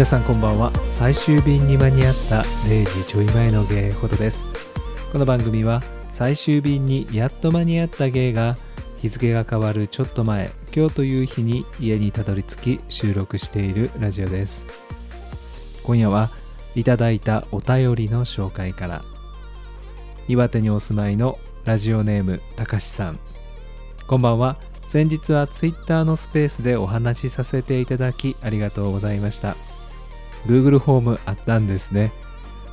皆さんこんばんは。最終便に間に合った0時ちょい前の芸ほどです。この番組は最終便にやっと間に合った芸が日付が変わるちょっと前今日という日に家にたどり着き収録しているラジオです。今夜はいただいたお便りの紹介から岩手にお住まいのラジオネームたかしさん。こんばんは。先日は Twitter のスペースでお話しさせていただきありがとうございました。Google フォームあったんですね。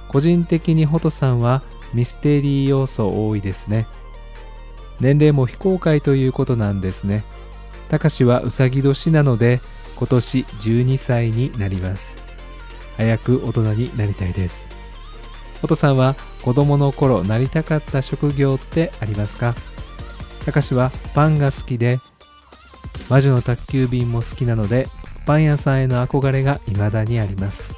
個人的にホトさんはミステリー要素多いですね。年齢も非公開ということなんですね。たかしはうさぎ年なので今年12歳になります。早く大人になりたいです。ホトさんは子供の頃なりたかった職業ってありますか？たかしはパンが好きで魔女の宅急便も好きなのでパン屋さんへの憧れが未だにあります。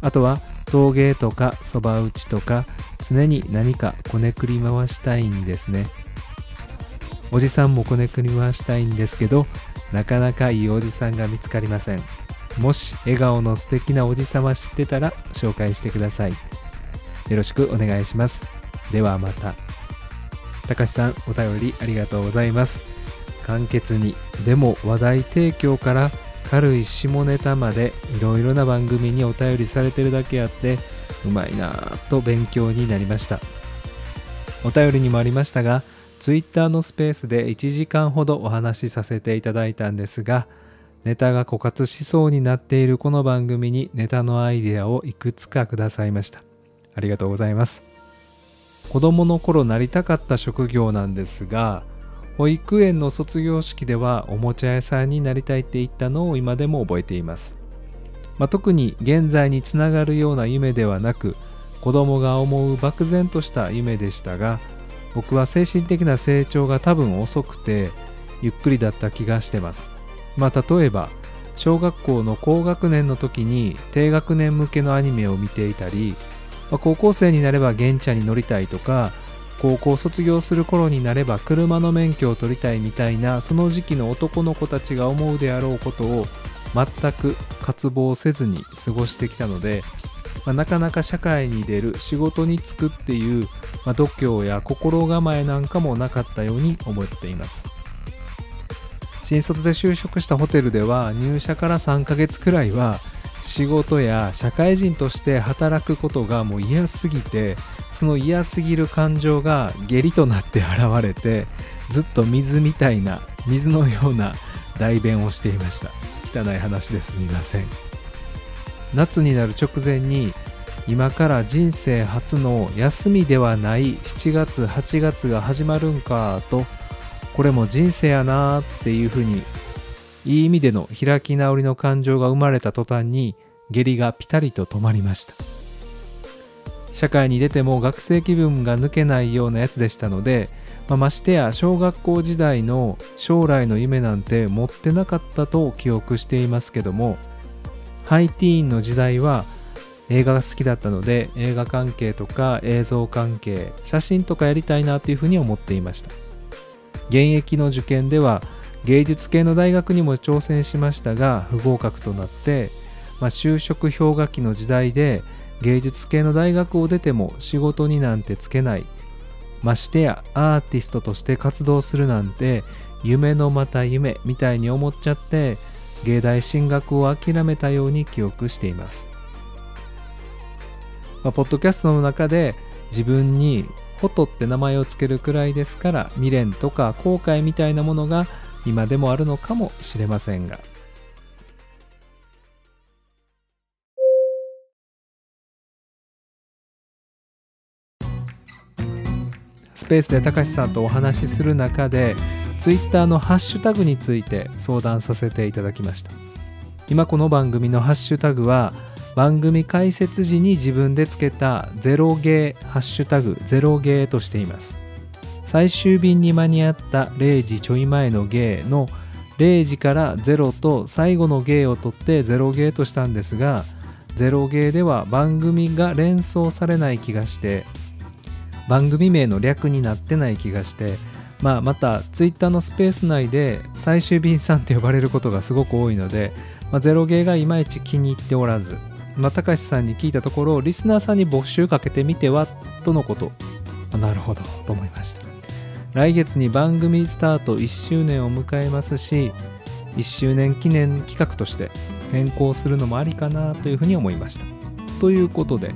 あとは陶芸とかそば打ちとか常に何かこねくり回したいんですね。おじさんもこねくり回したいんですけどなかなかいいおじさんが見つかりません。もし笑顔の素敵なおじさま知ってたら紹介してください。よろしくお願いします。ではまた。たかしさんお便りありがとうございます。簡潔にでも話題提供から軽い下ネタまでいろいろな番組にお便りされてるだけあってうまいなぁと勉強になりました。お便りにもありましたが Twitter のスペースで1時間ほどお話しさせていただいたんですがネタが枯渇しそうになっているこの番組にネタのアイデアをいくつかくださいました。ありがとうございます。子供の頃なりたかった職業なんですが保育園の卒業式ではおもちゃ屋さんになりたいって言ったのを今でも覚えています、まあ、特に現在につながるような夢ではなく子供が思う漠然とした夢でしたが僕は精神的な成長が多分遅くてゆっくりだった気がしてます。まあ例えば小学校の高学年の時に低学年向けのアニメを見ていたり、まあ、高校生になれば原茶に乗りたいとか高校卒業する頃になれば車の免許を取りたいみたいなその時期の男の子たちが思うであろうことを全く渇望せずに過ごしてきたのでまあ、なかなか社会に出る仕事に就くっていう、まあ、度胸や心構えなんかもなかったように思っています。新卒で就職したホテルでは入社から3ヶ月くらいは仕事や社会人として働くことがもう嫌すぎてその嫌すぎる感情が下痢となって現れてずっと水みたいな水のような代弁をしていました。汚い話ですみません。夏になる直前に今から人生初の休みではない7月8月が始まるんかとこれも人生やなーっていうふうにいい意味での開き直りの感情が生まれた途端に下痢がピタリと止まりました。社会に出ても学生気分が抜けないようなやつでしたので、まあ、ましてや小学校時代の将来の夢なんて持ってなかったと記憶していますけどもハイティーンの時代は映画が好きだったので映画関係とか映像関係写真とかやりたいなというふうに思っていました。現役の受験では芸術系の大学にも挑戦しましたが不合格となって、まあ、就職氷河期の時代で芸術系の大学を出ても仕事になんてつけないましてやアーティストとして活動するなんて夢のまた夢みたいに思っちゃって芸大進学を諦めたように記憶しています。まあ、ポッドキャストの中で自分にフォトって名前を付けるくらいですから未練とか後悔みたいなものが今でもあるのかもしれませんがスペースでたかしさんとお話しする中でツイッターのハッシュタグについて相談させていただきました。今この番組のハッシュタグは番組開設時に自分でつけたゼロゲーハッシュタグゼロゲーとしています。最終便に間に合った0時ちょい前のゲーの0時から0と最後のゲーを取ってゼロゲーとしたんですがゼロゲーでは番組が連想されない気がして番組名の略になってない気がしてまあ、またツイッターのスペース内で最終便さんって呼ばれることがすごく多いのでまあ、ゼロゲーがいまいち気に入っておらず、まあ、高橋さんに聞いたところリスナーさんに募集かけてみてはとのこと。あなるほど。と思いました。来月に番組スタート1周年を迎えますし1周年記念企画として変更するのもありかなというふうに思いました。ということで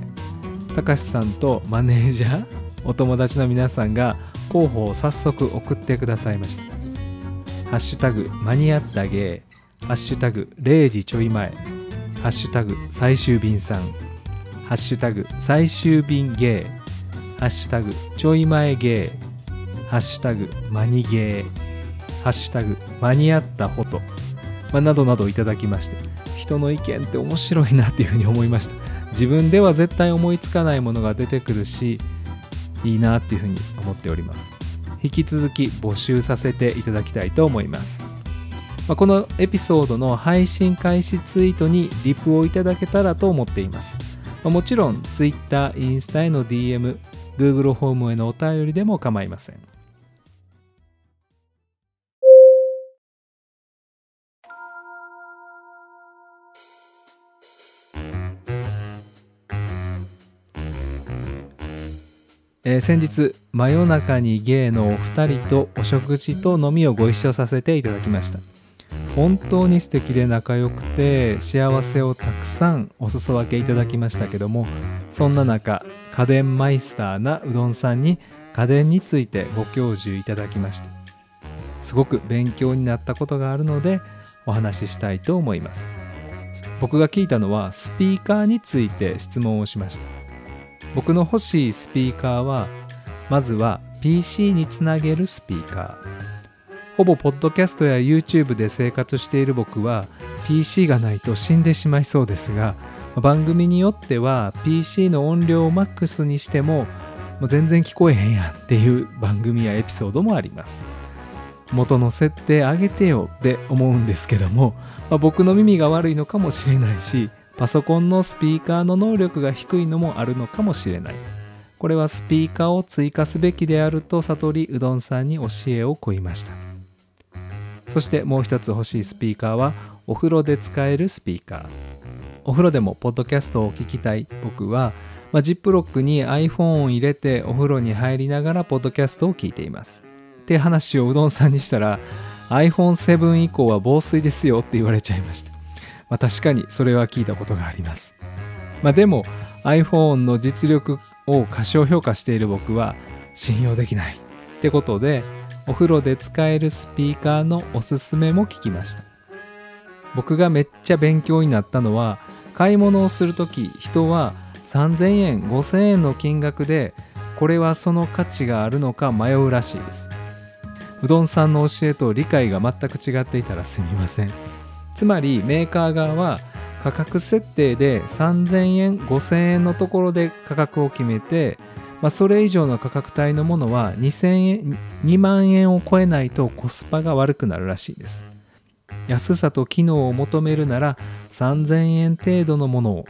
高橋さんとマネージャーお友達の皆さんが候補を早速送ってくださいました。ハッシュタグ間に合った芸。ハッシュタグ0時ちょい前ハッシュタグ最終便さん。ハッシュタグ最終便芸。ハッシュタグちょい前芸。ハッシュタグマニゲーハッシュタグ間に合ったフォト、まあ、などなどいただきまして。人の意見って面白いなっていうふうに思いました。自分では絶対思いつかないものが出てくるしいいなっていうふうに思っております引き続き募集させていただきたいと思いますまあ、このエピソードの配信開始ツイートにリプをいただけたらと思っています。まあ、もちろん Twitter、インスタへの DM、Google ホームへのお便りでも構いません。えー、先日真夜中にゲイのお二人とお食事と飲みをご一緒させていただきました。本当に素敵で仲良くて幸せをたくさんお裾分けいただきましたけどもそんな中家電マイスターなうどんさんに家電についてご教授いただきました。すごく勉強になったことがあるのでお話ししたいと思います。僕が聞いたのはスピーカーについて質問をしました。僕の欲しいスピーカーはまずは PC につなげるスピーカー。ほぼポッドキャストや YouTube で生活している僕は PC がないと死んでしまいそうですが番組によっては PC の音量をマックスにしてももう全然聞こえへんやんっていう番組やエピソードもあります。元の設定上げてよって思うんですけども、まあ、僕の耳が悪いのかもしれないしパソコンのスピーカーの能力が低いのもあるのかもしれない。これはスピーカーを追加すべきであると悟りうどんさんに教えを請いました。そしてもう一つ欲しいスピーカーはお風呂で使えるスピーカー。お風呂でもポッドキャストを聞きたい。僕は、まあ、ジップロックに iPhone を入れてお風呂に入りながらポッドキャストを聞いています。って話をうどんさんにしたら iPhone7 以降は防水ですよって言われちゃいました、まあ、確かにそれは聞いたことがあります、まあ、でも iPhone の実力を過小評価している僕は信用できないってことでお風呂で使えるスピーカーのおすすめも聞きました。僕がめっちゃ勉強になったのは買い物をする時人は3000円5000円の金額でこれはその価値があるのか迷うらしいです。うどんさんの教えと理解が全く違っていたらすみません。つまりメーカー側は価格設定で3000円5000円のところで価格を決めてまあ、それ以上の価格帯のものは2000円2万円を超えないとコスパが悪くなるらしいです。安さと機能を求めるなら3000円程度のものを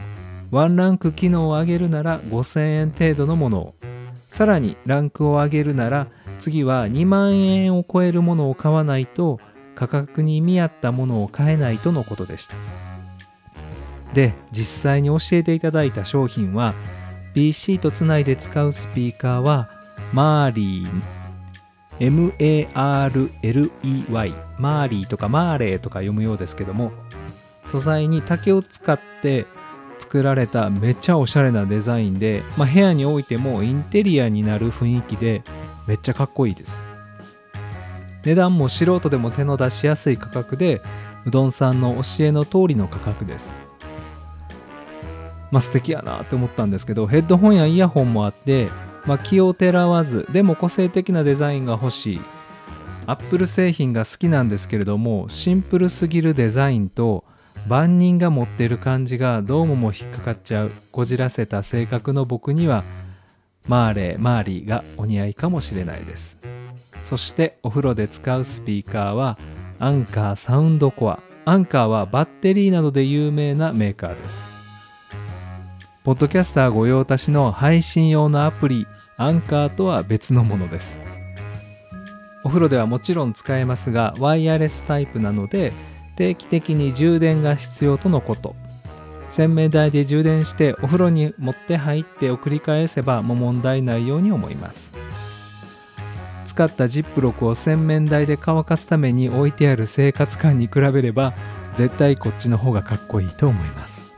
ワンランク機能を上げるなら5000円程度のものをさらにランクを上げるなら次は2万円を超えるものを買わないと価格に見合ったものを買えないとのことでした。で実際に教えていただいた商品は PC とつないで使うスピーカーはマーリー。M-A-R-L-E-Y マーリーとかマーレーとか読むようですけども素材に竹を使って作られためっちゃおしゃれなデザインで、まあ、部屋に置いてもインテリアになる雰囲気でめっちゃかっこいいです。値段も素人でも手の出しやすい価格でうどんさんの教えの通りの価格です。まあ、素敵やなって思ったんですけどヘッドホンやイヤホンもあって、まあ、気をてらわずでも個性的なデザインが欲しい。アップル製品が好きなんですけれどもシンプルすぎるデザインと万人が持ってる感じがどうもも引っかかっちゃう。こじらせた性格の僕にはマーレーマーリーがお似合いかもしれないです。そしてお風呂で使うスピーカーはアンカーサウンドコアアンカーはバッテリーなどで有名なメーカーです。ポッドキャスター御用達の配信用のアプリアンカーとは別のものです。お風呂ではもちろん使えますがワイヤレスタイプなので定期的に充電が必要とのこと。洗面台で充電してお風呂に持って入ってを繰り返せばもう問題ないように思います。使ったジップロックを洗面台で乾かすために置いてある生活感に比べれば絶対こっちの方がかっこいいと思います。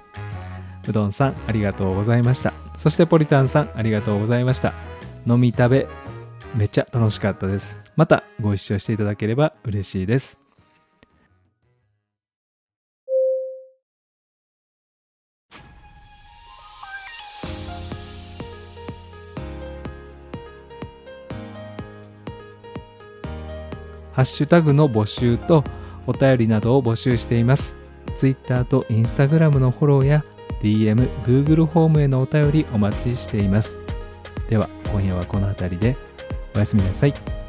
うどんさんありがとうございました。そしてポリタンさんありがとうございました。飲み食べめっちゃ楽しかったです。またご一緒していただければ嬉しいです。ハッシュタグの募集とお便りなどを募集しています。Twitter と Instagram のフォローや DM、Google ホームへのお便りお待ちしています。では今夜はこの辺りでおやすみなさい。